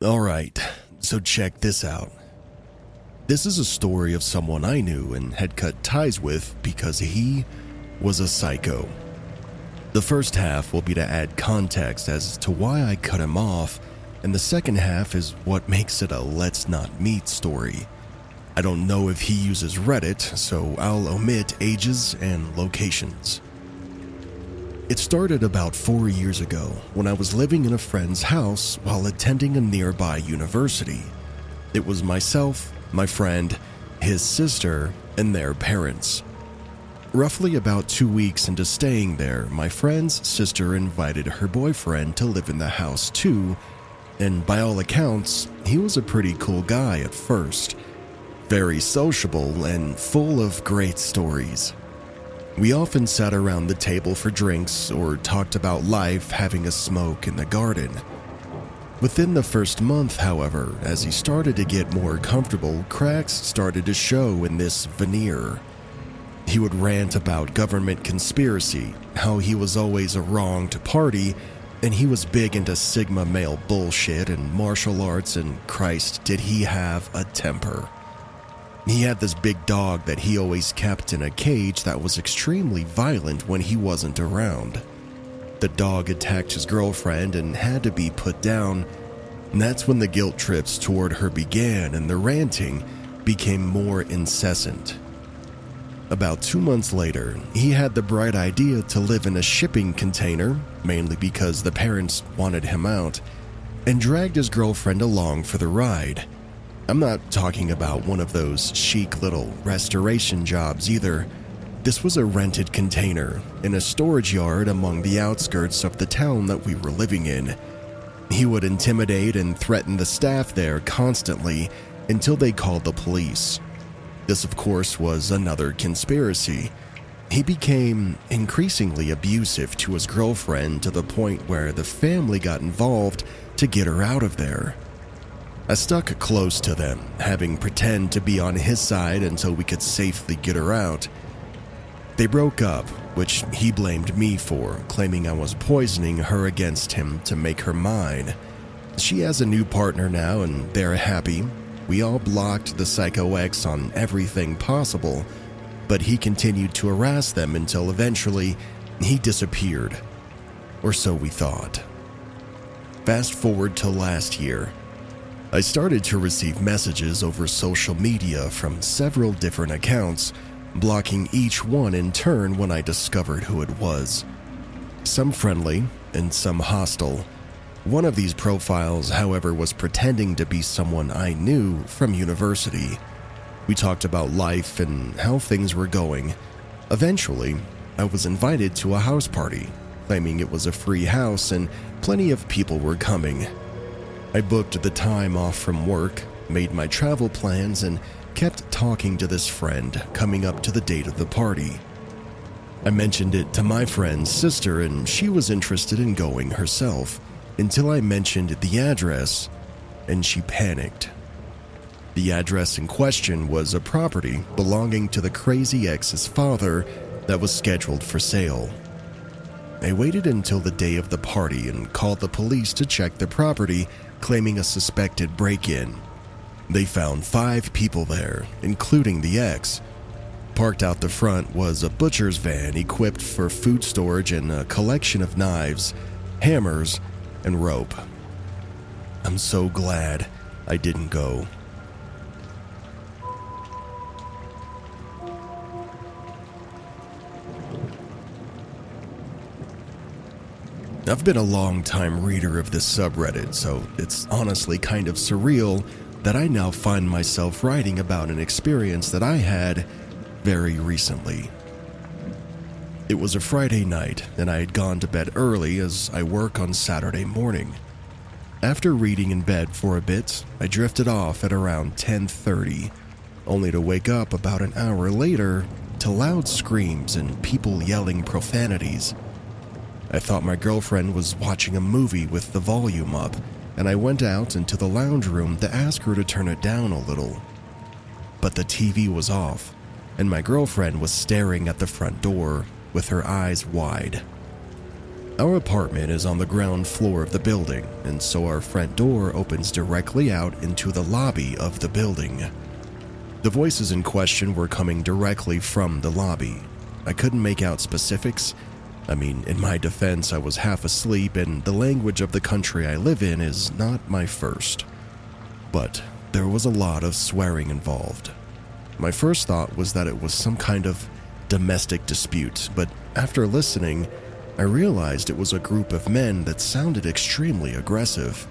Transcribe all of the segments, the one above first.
All right, so check this out. This is a story of someone I knew and had cut ties with because he was a psycho. The first half will be to add context as to why I cut him off, and the second half is what makes it a let's not meet story. I don't know if he uses Reddit, so I'll omit ages and locations. It started about four years ago when I was living in a friend's house while attending a nearby university. It was myself, my friend, his sister, and their parents. Roughly about two weeks into staying there, my friend's sister invited her boyfriend to live in the house too, and by all accounts, he was a pretty cool guy at first. Very sociable and full of great stories. We often sat around the table for drinks or talked about life having a smoke in the garden. Within the first month, however, as he started to get more comfortable, cracks started to show in this veneer. He would rant about government conspiracy, how he was always a wrong to party, and he was big into Sigma male bullshit and martial arts, and Christ, did he have a temper. He had this big dog that he always kept in a cage that was extremely violent when he wasn't around. The dog attacked his girlfriend and had to be put down. And that's when the guilt trips toward her began and the ranting became more incessant. About two months later, he had the bright idea to live in a shipping container, mainly because the parents wanted him out, and dragged his girlfriend along for the ride. I'm not talking about one of those chic little restoration jobs either. This was a rented container in a storage yard among the outskirts of the town that we were living in. He would intimidate and threaten the staff there constantly until they called the police. This, of course, was another conspiracy. He became increasingly abusive to his girlfriend to the point where the family got involved to get her out of there. I stuck close to them, having pretend to be on his side until we could safely get her out. They broke up, which he blamed me for, claiming I was poisoning her against him to make her mine. She has a new partner now and they're happy. We all blocked the Psycho ex on everything possible, but he continued to harass them until eventually he disappeared. Or so we thought. Fast forward to last year. I started to receive messages over social media from several different accounts, blocking each one in turn when I discovered who it was. Some friendly and some hostile. One of these profiles, however, was pretending to be someone I knew from university. We talked about life and how things were going. Eventually, I was invited to a house party, claiming it was a free house and plenty of people were coming. I booked the time off from work, made my travel plans, and kept talking to this friend coming up to the date of the party. I mentioned it to my friend's sister, and she was interested in going herself until I mentioned the address, and she panicked. The address in question was a property belonging to the crazy ex's father that was scheduled for sale. I waited until the day of the party and called the police to check the property claiming a suspected break in. They found five people there, including the ex. Parked out the front was a butcher's van equipped for food storage and a collection of knives, hammers, and rope. I'm so glad I didn't go. I've been a long time reader of this subreddit, so it's honestly kind of surreal that I now find myself writing about an experience that I had very recently. It was a Friday night, and I had gone to bed early as I work on Saturday morning. After reading in bed for a bit, I drifted off at around 10:30, only to wake up about an hour later to loud screams and people yelling profanities. I thought my girlfriend was watching a movie with the volume up, and I went out into the lounge room to ask her to turn it down a little. But the TV was off, and my girlfriend was staring at the front door with her eyes wide. Our apartment is on the ground floor of the building, and so our front door opens directly out into the lobby of the building. The voices in question were coming directly from the lobby. I couldn't make out specifics. I mean, in my defense, I was half asleep, and the language of the country I live in is not my first. But there was a lot of swearing involved. My first thought was that it was some kind of domestic dispute, but after listening, I realized it was a group of men that sounded extremely aggressive.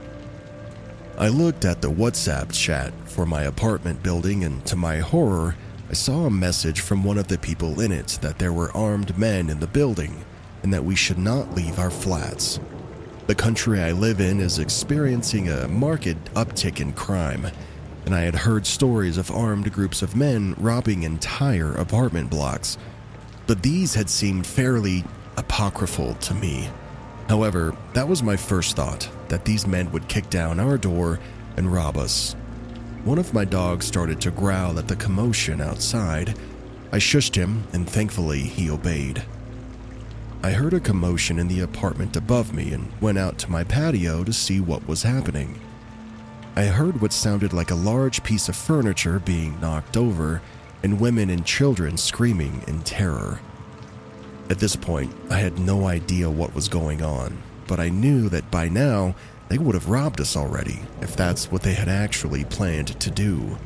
I looked at the WhatsApp chat for my apartment building, and to my horror, I saw a message from one of the people in it that there were armed men in the building and that we should not leave our flats. The country I live in is experiencing a marked uptick in crime, and I had heard stories of armed groups of men robbing entire apartment blocks, but these had seemed fairly apocryphal to me. However, that was my first thought that these men would kick down our door and rob us. One of my dogs started to growl at the commotion outside. I shushed him, and thankfully, he obeyed. I heard a commotion in the apartment above me and went out to my patio to see what was happening. I heard what sounded like a large piece of furniture being knocked over and women and children screaming in terror. At this point, I had no idea what was going on, but I knew that by now they would have robbed us already if that's what they had actually planned to do.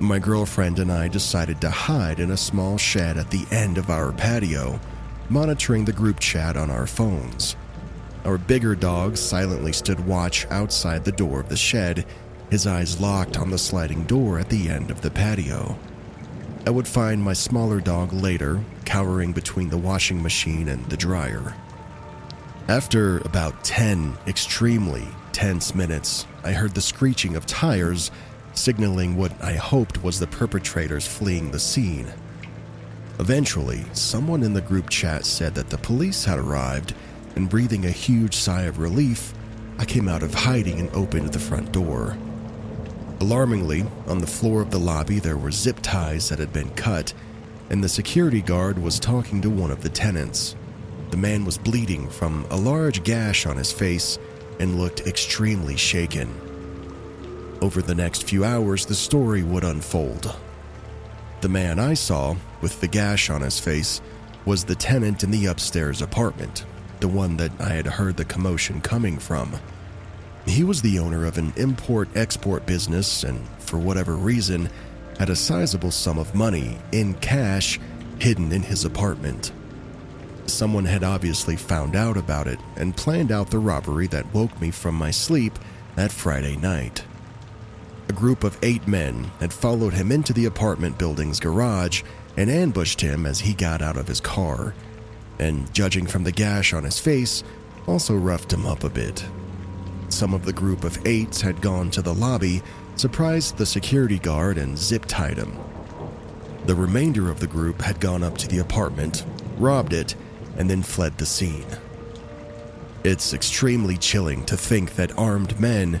My girlfriend and I decided to hide in a small shed at the end of our patio, monitoring the group chat on our phones. Our bigger dog silently stood watch outside the door of the shed, his eyes locked on the sliding door at the end of the patio. I would find my smaller dog later, cowering between the washing machine and the dryer. After about 10 extremely tense minutes, I heard the screeching of tires, signaling what I hoped was the perpetrators fleeing the scene. Eventually, someone in the group chat said that the police had arrived, and breathing a huge sigh of relief, I came out of hiding and opened the front door. Alarmingly, on the floor of the lobby, there were zip ties that had been cut, and the security guard was talking to one of the tenants. The man was bleeding from a large gash on his face and looked extremely shaken. Over the next few hours, the story would unfold. The man I saw, with the gash on his face, was the tenant in the upstairs apartment, the one that I had heard the commotion coming from. He was the owner of an import export business and, for whatever reason, had a sizable sum of money in cash hidden in his apartment. Someone had obviously found out about it and planned out the robbery that woke me from my sleep that Friday night. A group of eight men had followed him into the apartment building's garage and ambushed him as he got out of his car, and judging from the gash on his face, also roughed him up a bit. Some of the group of eights had gone to the lobby, surprised the security guard, and zip tied him. The remainder of the group had gone up to the apartment, robbed it, and then fled the scene. It's extremely chilling to think that armed men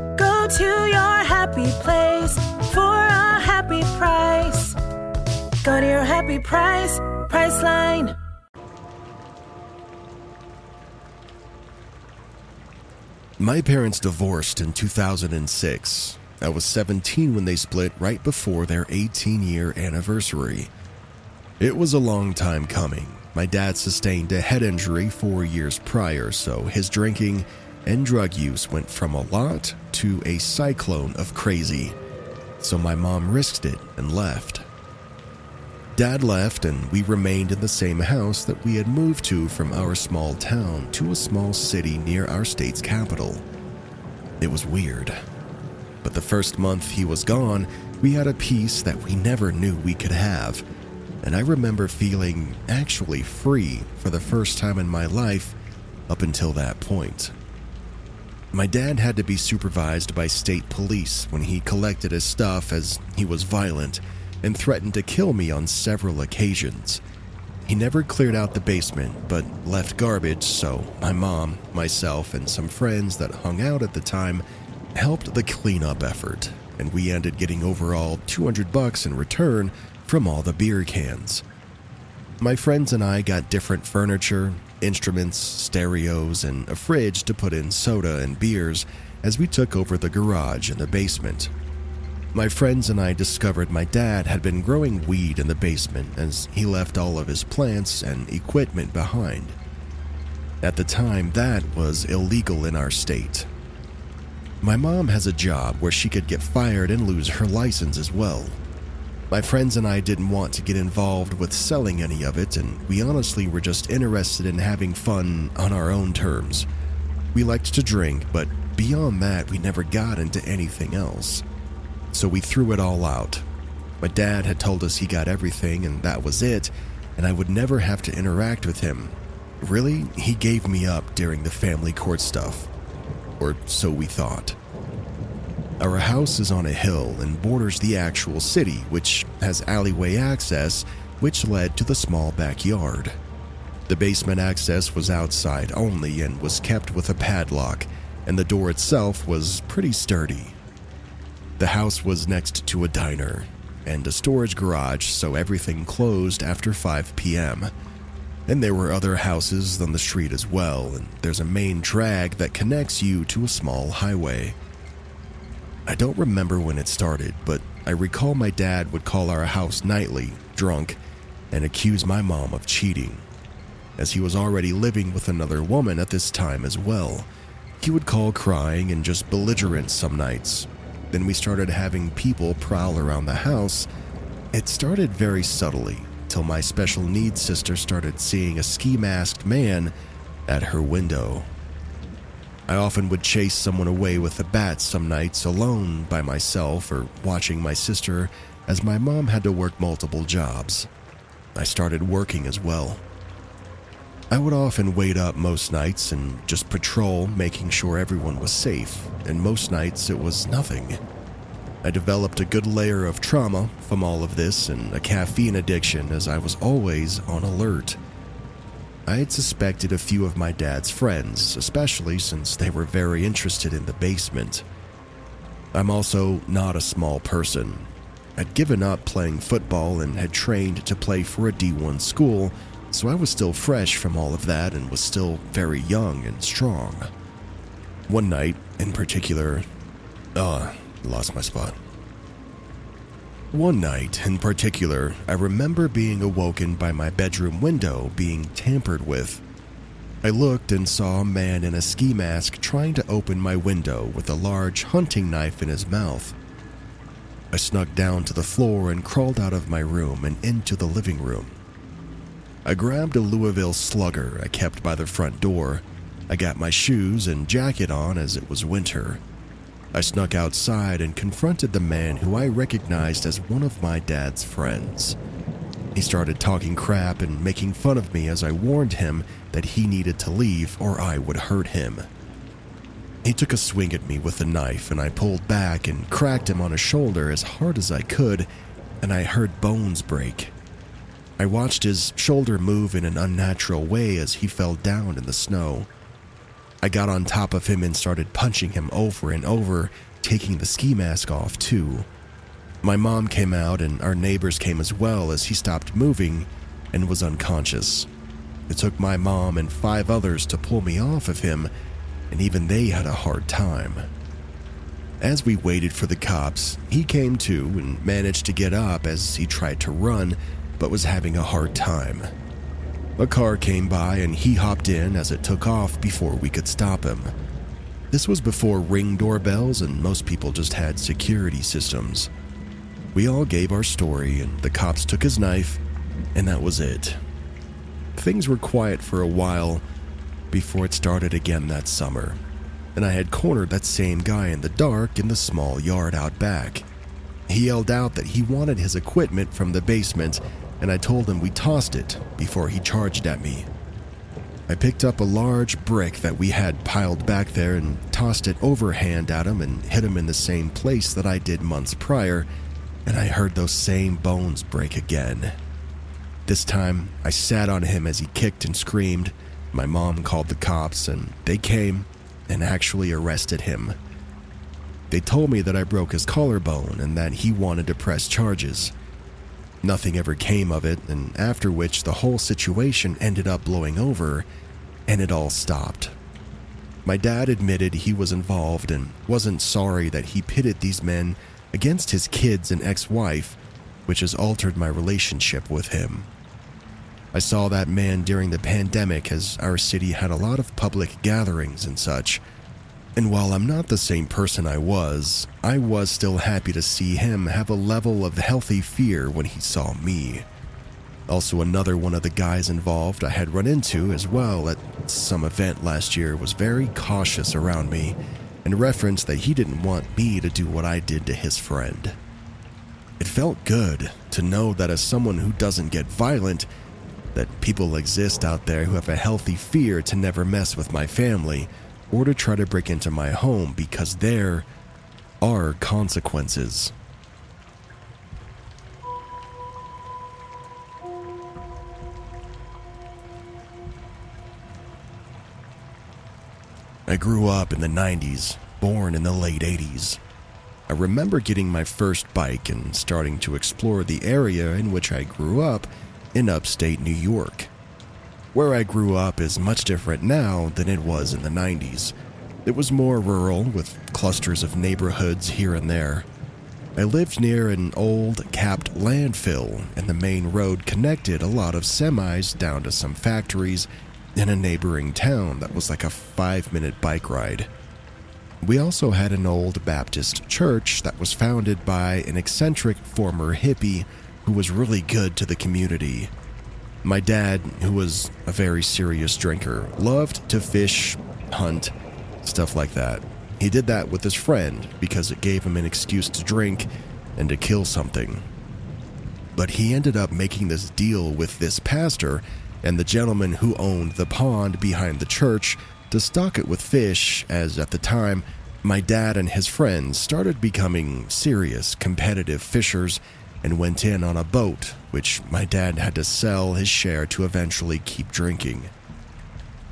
To your happy place for a happy price. Go to your happy price, Priceline. My parents divorced in 2006. I was 17 when they split right before their 18 year anniversary. It was a long time coming. My dad sustained a head injury four years prior, so his drinking and drug use went from a lot to a cyclone of crazy. So my mom risked it and left. Dad left, and we remained in the same house that we had moved to from our small town to a small city near our state's capital. It was weird. But the first month he was gone, we had a peace that we never knew we could have. And I remember feeling actually free for the first time in my life up until that point. My dad had to be supervised by state police when he collected his stuff as he was violent and threatened to kill me on several occasions. He never cleared out the basement, but left garbage, so my mom, myself, and some friends that hung out at the time helped the cleanup effort, and we ended getting overall 200 bucks in return from all the beer cans. My friends and I got different furniture, instruments, stereos, and a fridge to put in soda and beers as we took over the garage and the basement. My friends and I discovered my dad had been growing weed in the basement as he left all of his plants and equipment behind. At the time, that was illegal in our state. My mom has a job where she could get fired and lose her license as well. My friends and I didn't want to get involved with selling any of it, and we honestly were just interested in having fun on our own terms. We liked to drink, but beyond that, we never got into anything else so we threw it all out. My dad had told us he got everything and that was it, and I would never have to interact with him. Really, he gave me up during the family court stuff. Or so we thought. Our house is on a hill and borders the actual city, which has alleyway access, which led to the small backyard. The basement access was outside only and was kept with a padlock, and the door itself was pretty sturdy. The house was next to a diner and a storage garage, so everything closed after 5 p.m. And there were other houses on the street as well, and there's a main drag that connects you to a small highway. I don't remember when it started, but I recall my dad would call our house nightly, drunk, and accuse my mom of cheating. As he was already living with another woman at this time as well, he would call crying and just belligerent some nights, then we started having people prowl around the house. It started very subtly till my special needs sister started seeing a ski masked man at her window. I often would chase someone away with a bat some nights alone by myself or watching my sister as my mom had to work multiple jobs. I started working as well. I would often wait up most nights and just patrol, making sure everyone was safe, and most nights it was nothing. I developed a good layer of trauma from all of this and a caffeine addiction as I was always on alert. I had suspected a few of my dad's friends, especially since they were very interested in the basement. I'm also not a small person. I'd given up playing football and had trained to play for a D1 school so I was still fresh from all of that and was still very young and strong. One night, in particular, ah, uh, lost my spot. One night, in particular, I remember being awoken by my bedroom window being tampered with. I looked and saw a man in a ski mask trying to open my window with a large hunting knife in his mouth. I snuck down to the floor and crawled out of my room and into the living room. I grabbed a Louisville slugger I kept by the front door. I got my shoes and jacket on as it was winter. I snuck outside and confronted the man who I recognized as one of my dad's friends. He started talking crap and making fun of me as I warned him that he needed to leave or I would hurt him. He took a swing at me with a knife and I pulled back and cracked him on his shoulder as hard as I could, and I heard bones break. I watched his shoulder move in an unnatural way as he fell down in the snow. I got on top of him and started punching him over and over, taking the ski mask off too. My mom came out and our neighbors came as well as he stopped moving and was unconscious. It took my mom and five others to pull me off of him, and even they had a hard time. As we waited for the cops, he came to and managed to get up as he tried to run, but was having a hard time. A car came by and he hopped in as it took off before we could stop him. This was before ring doorbells and most people just had security systems. We all gave our story, and the cops took his knife, and that was it. Things were quiet for a while before it started again that summer, and I had cornered that same guy in the dark in the small yard out back. He yelled out that he wanted his equipment from the basement, and I told him we tossed it before he charged at me. I picked up a large brick that we had piled back there and tossed it overhand at him and hit him in the same place that I did months prior, and I heard those same bones break again. This time, I sat on him as he kicked and screamed. My mom called the cops, and they came and actually arrested him. They told me that I broke his collarbone and that he wanted to press charges. Nothing ever came of it, and after which the whole situation ended up blowing over and it all stopped. My dad admitted he was involved and wasn't sorry that he pitted these men against his kids and ex wife, which has altered my relationship with him. I saw that man during the pandemic as our city had a lot of public gatherings and such and while I'm not the same person I was, I was still happy to see him have a level of healthy fear when he saw me. Also, another one of the guys involved I had run into as well at some event last year was very cautious around me and referenced that he didn't want me to do what I did to his friend. It felt good to know that as someone who doesn't get violent, that people exist out there who have a healthy fear to never mess with my family or to try to break into my home because there are consequences. I grew up in the 90s, born in the late 80s. I remember getting my first bike and starting to explore the area in which I grew up in upstate New York. Where I grew up is much different now than it was in the 90s. It was more rural, with clusters of neighborhoods here and there. I lived near an old capped landfill, and the main road connected a lot of semis down to some factories in a neighboring town that was like a five minute bike ride. We also had an old Baptist church that was founded by an eccentric former hippie who was really good to the community. My dad, who was a very serious drinker, loved to fish, hunt, stuff like that. He did that with his friend because it gave him an excuse to drink and to kill something. But he ended up making this deal with this pastor and the gentleman who owned the pond behind the church to stock it with fish, as at the time, my dad and his friends started becoming serious competitive fishers and went in on a boat, which my dad had to sell his share to eventually keep drinking.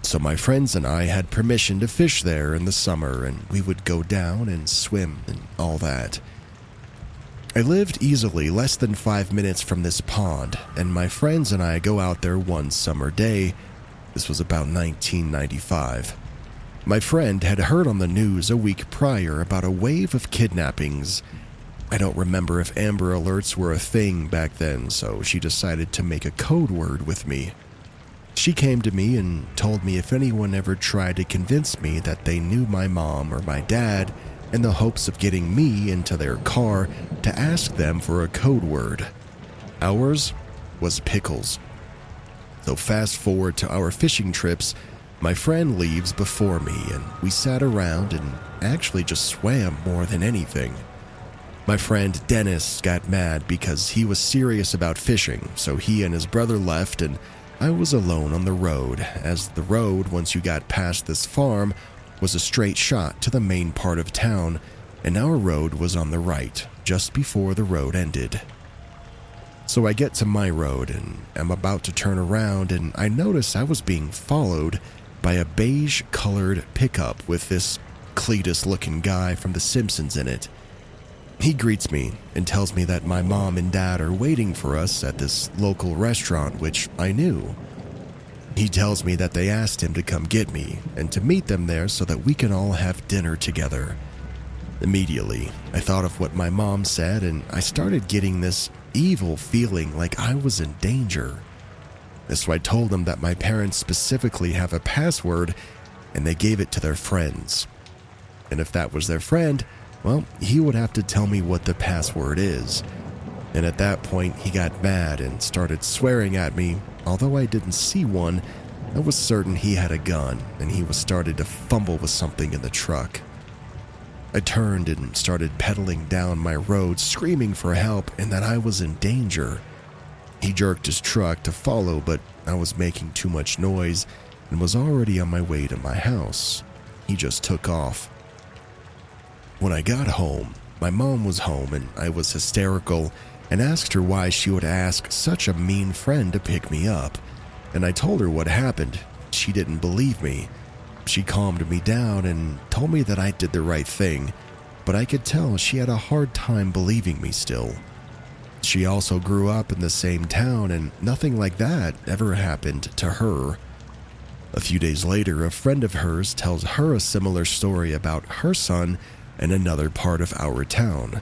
So my friends and I had permission to fish there in the summer, and we would go down and swim and all that. I lived easily less than five minutes from this pond, and my friends and I go out there one summer day. This was about 1995. My friend had heard on the news a week prior about a wave of kidnappings I don't remember if Amber Alerts were a thing back then, so she decided to make a code word with me. She came to me and told me if anyone ever tried to convince me that they knew my mom or my dad in the hopes of getting me into their car to ask them for a code word. Ours was pickles. So, fast forward to our fishing trips, my friend leaves before me, and we sat around and actually just swam more than anything. My friend Dennis got mad because he was serious about fishing, so he and his brother left, and I was alone on the road, as the road, once you got past this farm, was a straight shot to the main part of town, and our road was on the right, just before the road ended. So I get to my road and am about to turn around, and I notice I was being followed by a beige colored pickup with this Cletus looking guy from The Simpsons in it. He greets me and tells me that my mom and dad are waiting for us at this local restaurant, which I knew. He tells me that they asked him to come get me and to meet them there so that we can all have dinner together. Immediately, I thought of what my mom said and I started getting this evil feeling like I was in danger. So I told them that my parents specifically have a password and they gave it to their friends. And if that was their friend, well, he would have to tell me what the password is. And at that point, he got mad and started swearing at me. Although I didn't see one, I was certain he had a gun and he was started to fumble with something in the truck. I turned and started pedaling down my road, screaming for help and that I was in danger. He jerked his truck to follow, but I was making too much noise and was already on my way to my house. He just took off. When I got home, my mom was home and I was hysterical and asked her why she would ask such a mean friend to pick me up. And I told her what happened. She didn't believe me she calmed me down and told me that I did the right thing, but I could tell she had a hard time believing me still. She also grew up in the same town, and nothing like that ever happened to her. A few days later, a friend of hers tells her a similar story about her son in another part of our town.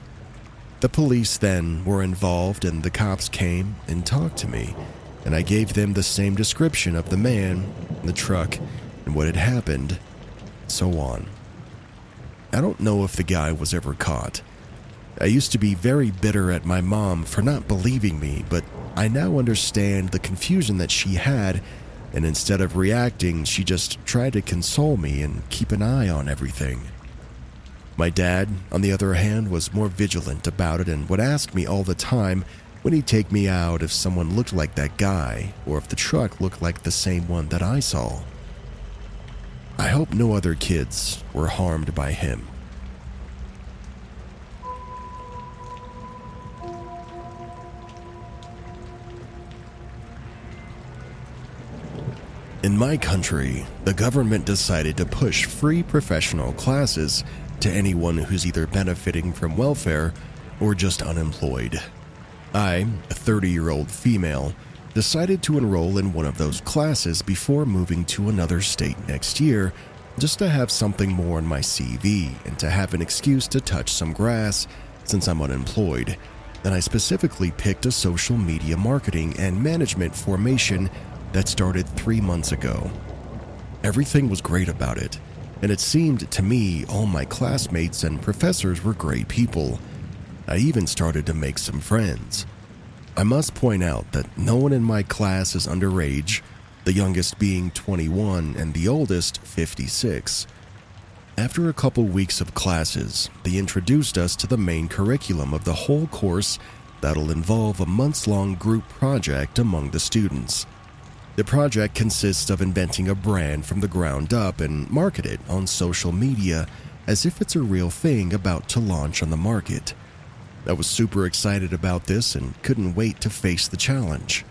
The police then were involved, and the cops came and talked to me, and I gave them the same description of the man, the truck, and what had happened, so on. I don't know if the guy was ever caught. I used to be very bitter at my mom for not believing me, but I now understand the confusion that she had, and instead of reacting, she just tried to console me and keep an eye on everything. My dad, on the other hand, was more vigilant about it and would ask me all the time when he'd take me out if someone looked like that guy or if the truck looked like the same one that I saw. I hope no other kids were harmed by him. In my country, the government decided to push free professional classes to anyone who's either benefiting from welfare or just unemployed. I, a 30 year old female, decided to enroll in one of those classes before moving to another state next year, just to have something more on my CV and to have an excuse to touch some grass since I'm unemployed. And I specifically picked a social media marketing and management formation that started three months ago. Everything was great about it, and it seemed to me all my classmates and professors were great people. I even started to make some friends. I must point out that no one in my class is underage, the youngest being 21 and the oldest 56. After a couple weeks of classes, they introduced us to the main curriculum of the whole course that'll involve a months long group project among the students. The project consists of inventing a brand from the ground up and market it on social media as if it's a real thing about to launch on the market. I was super excited about this and couldn't wait to face the challenge.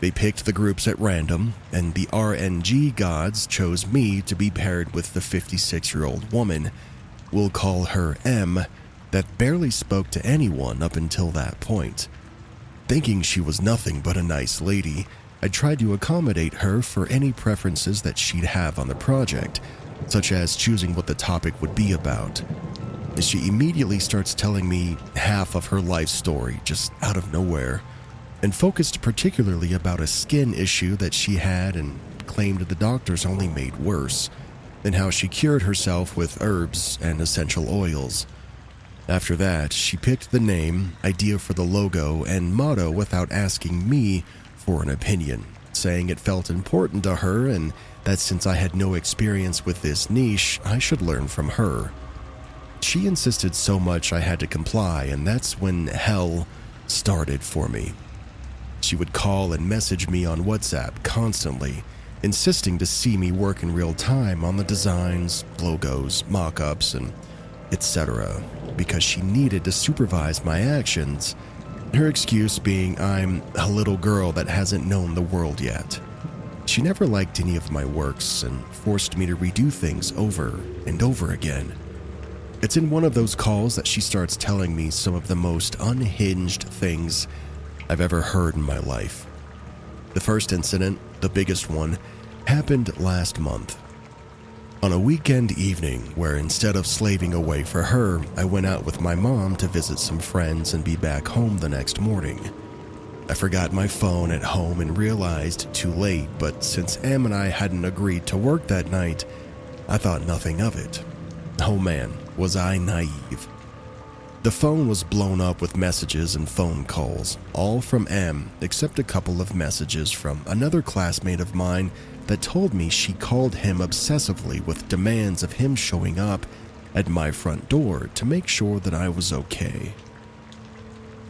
They picked the groups at random, and the RNG gods chose me to be paired with the 56 year old woman, we'll call her M, that barely spoke to anyone up until that point. Thinking she was nothing but a nice lady, I tried to accommodate her for any preferences that she'd have on the project, such as choosing what the topic would be about she immediately starts telling me half of her life story just out of nowhere, and focused particularly about a skin issue that she had and claimed the doctors only made worse, and how she cured herself with herbs and essential oils. After that, she picked the name, idea for the logo, and motto without asking me for an opinion, saying it felt important to her and that since I had no experience with this niche, I should learn from her. She insisted so much I had to comply, and that's when hell started for me. She would call and message me on WhatsApp constantly, insisting to see me work in real time on the designs, logos, mock ups, and etc., because she needed to supervise my actions. Her excuse being I'm a little girl that hasn't known the world yet. She never liked any of my works and forced me to redo things over and over again. It's in one of those calls that she starts telling me some of the most unhinged things I've ever heard in my life. The first incident, the biggest one, happened last month. On a weekend evening, where instead of slaving away for her, I went out with my mom to visit some friends and be back home the next morning. I forgot my phone at home and realized too late, but since M and I hadn't agreed to work that night, I thought nothing of it oh man, was I naive. The phone was blown up with messages and phone calls, all from M, except a couple of messages from another classmate of mine that told me she called him obsessively with demands of him showing up at my front door to make sure that I was okay.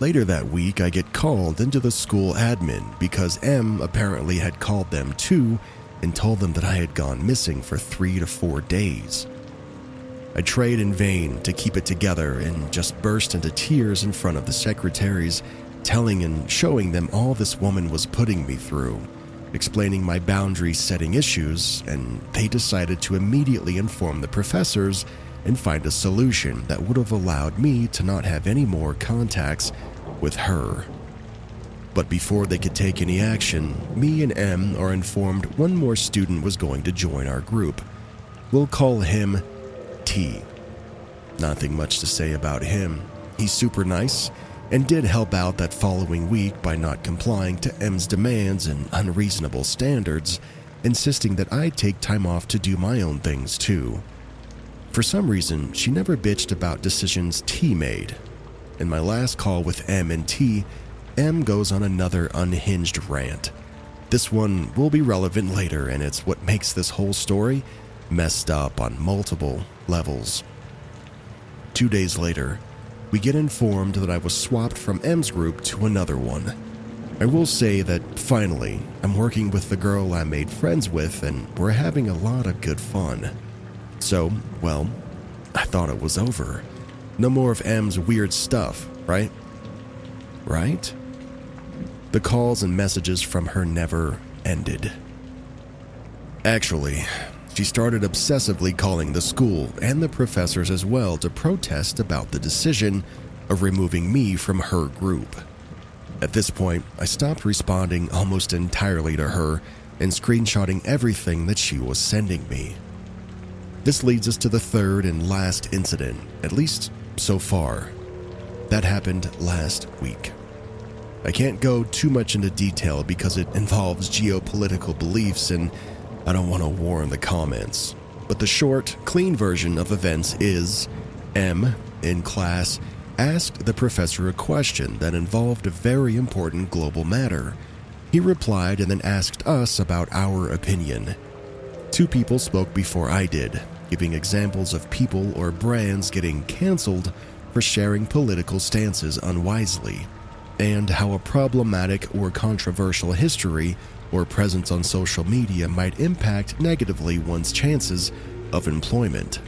Later that week, I get called into the school admin because M apparently had called them too and told them that I had gone missing for three to four days. I tried in vain to keep it together and just burst into tears in front of the secretaries, telling and showing them all this woman was putting me through, explaining my boundary setting issues, and they decided to immediately inform the professors and find a solution that would have allowed me to not have any more contacts with her. But before they could take any action, me and M are informed one more student was going to join our group. We'll call him T. Nothing much to say about him. He's super nice and did help out that following week by not complying to M's demands and unreasonable standards, insisting that I take time off to do my own things too. For some reason, she never bitched about decisions T made. In my last call with M and T, M goes on another unhinged rant. This one will be relevant later, and it's what makes this whole story messed up on multiple levels. Two days later, we get informed that I was swapped from M's group to another one. I will say that finally, I'm working with the girl I made friends with, and we're having a lot of good fun. So, well, I thought it was over. No more of M's weird stuff, right? Right? The calls and messages from her never ended. Actually, she started obsessively calling the school and the professors as well to protest about the decision of removing me from her group. At this point, I stopped responding almost entirely to her and screenshotting everything that she was sending me. This leads us to the third and last incident, at least so far. That happened last week. I can't go too much into detail because it involves geopolitical beliefs and I don't want to warn the comments. But the short, clean version of events is M, in class, asked the professor a question that involved a very important global matter. He replied and then asked us about our opinion. Two people spoke before I did, giving examples of people or brands getting canceled for sharing political stances unwisely, and how a problematic or controversial history or presence on social media might impact negatively one's chances of employment.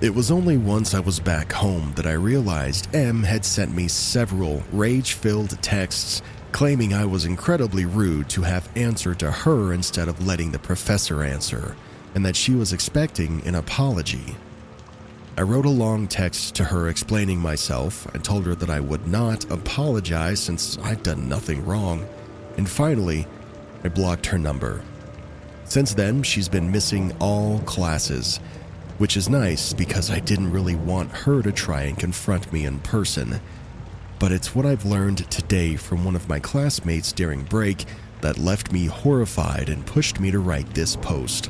It was only once I was back home that I realized M had sent me several rage filled texts claiming I was incredibly rude to have answered to her instead of letting the professor answer, and that she was expecting an apology. I wrote a long text to her explaining myself and told her that I would not apologize since I'd done nothing wrong, and finally, I blocked her number. Since then, she's been missing all classes, which is nice because I didn't really want her to try and confront me in person. But it's what I've learned today from one of my classmates during break that left me horrified and pushed me to write this post.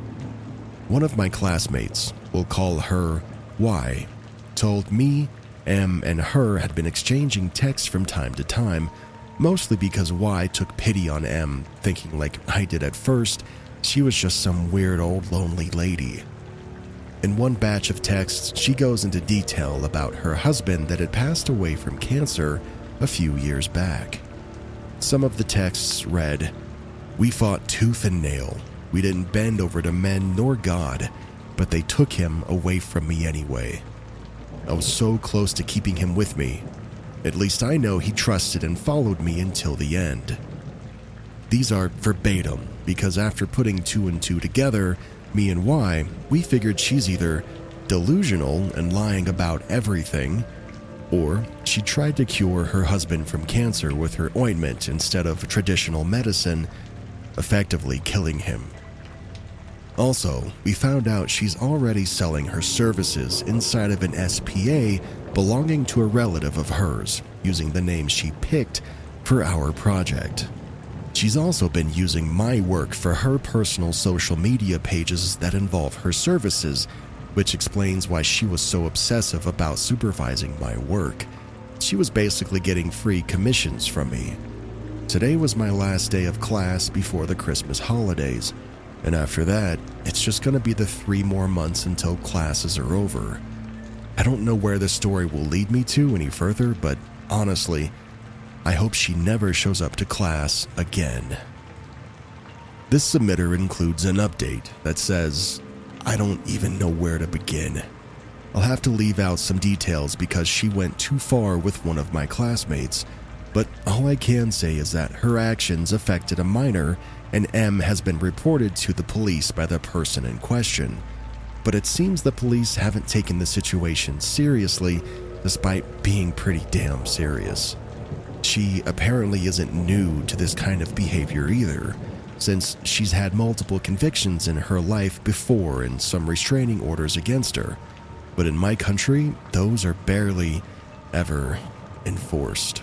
One of my classmates, we'll call her Y, told me, M, and her had been exchanging texts from time to time, mostly because Y took pity on M, thinking like I did at first, she was just some weird old lonely lady. In one batch of texts, she goes into detail about her husband that had passed away from cancer a few years back. Some of the texts read, We fought tooth and nail. We didn't bend over to men nor God, but they took him away from me anyway. I was so close to keeping him with me. At least I know he trusted and followed me until the end. These are verbatim because after putting two and two together, me and Y, we figured she's either delusional and lying about everything, or she tried to cure her husband from cancer with her ointment instead of traditional medicine, effectively killing him. Also, we found out she's already selling her services inside of an SPA belonging to a relative of hers, using the name she picked for our project. She's also been using my work for her personal social media pages that involve her services, which explains why she was so obsessive about supervising my work. She was basically getting free commissions from me. Today was my last day of class before the Christmas holidays, and after that, it's just going to be the three more months until classes are over. I don't know where this story will lead me to any further, but honestly, I hope she never shows up to class again. This submitter includes an update that says, I don't even know where to begin. I'll have to leave out some details because she went too far with one of my classmates, but all I can say is that her actions affected a minor and M has been reported to the police by the person in question. But it seems the police haven't taken the situation seriously despite being pretty damn serious. She apparently isn't new to this kind of behavior either, since she's had multiple convictions in her life before and some restraining orders against her. But in my country, those are barely ever enforced.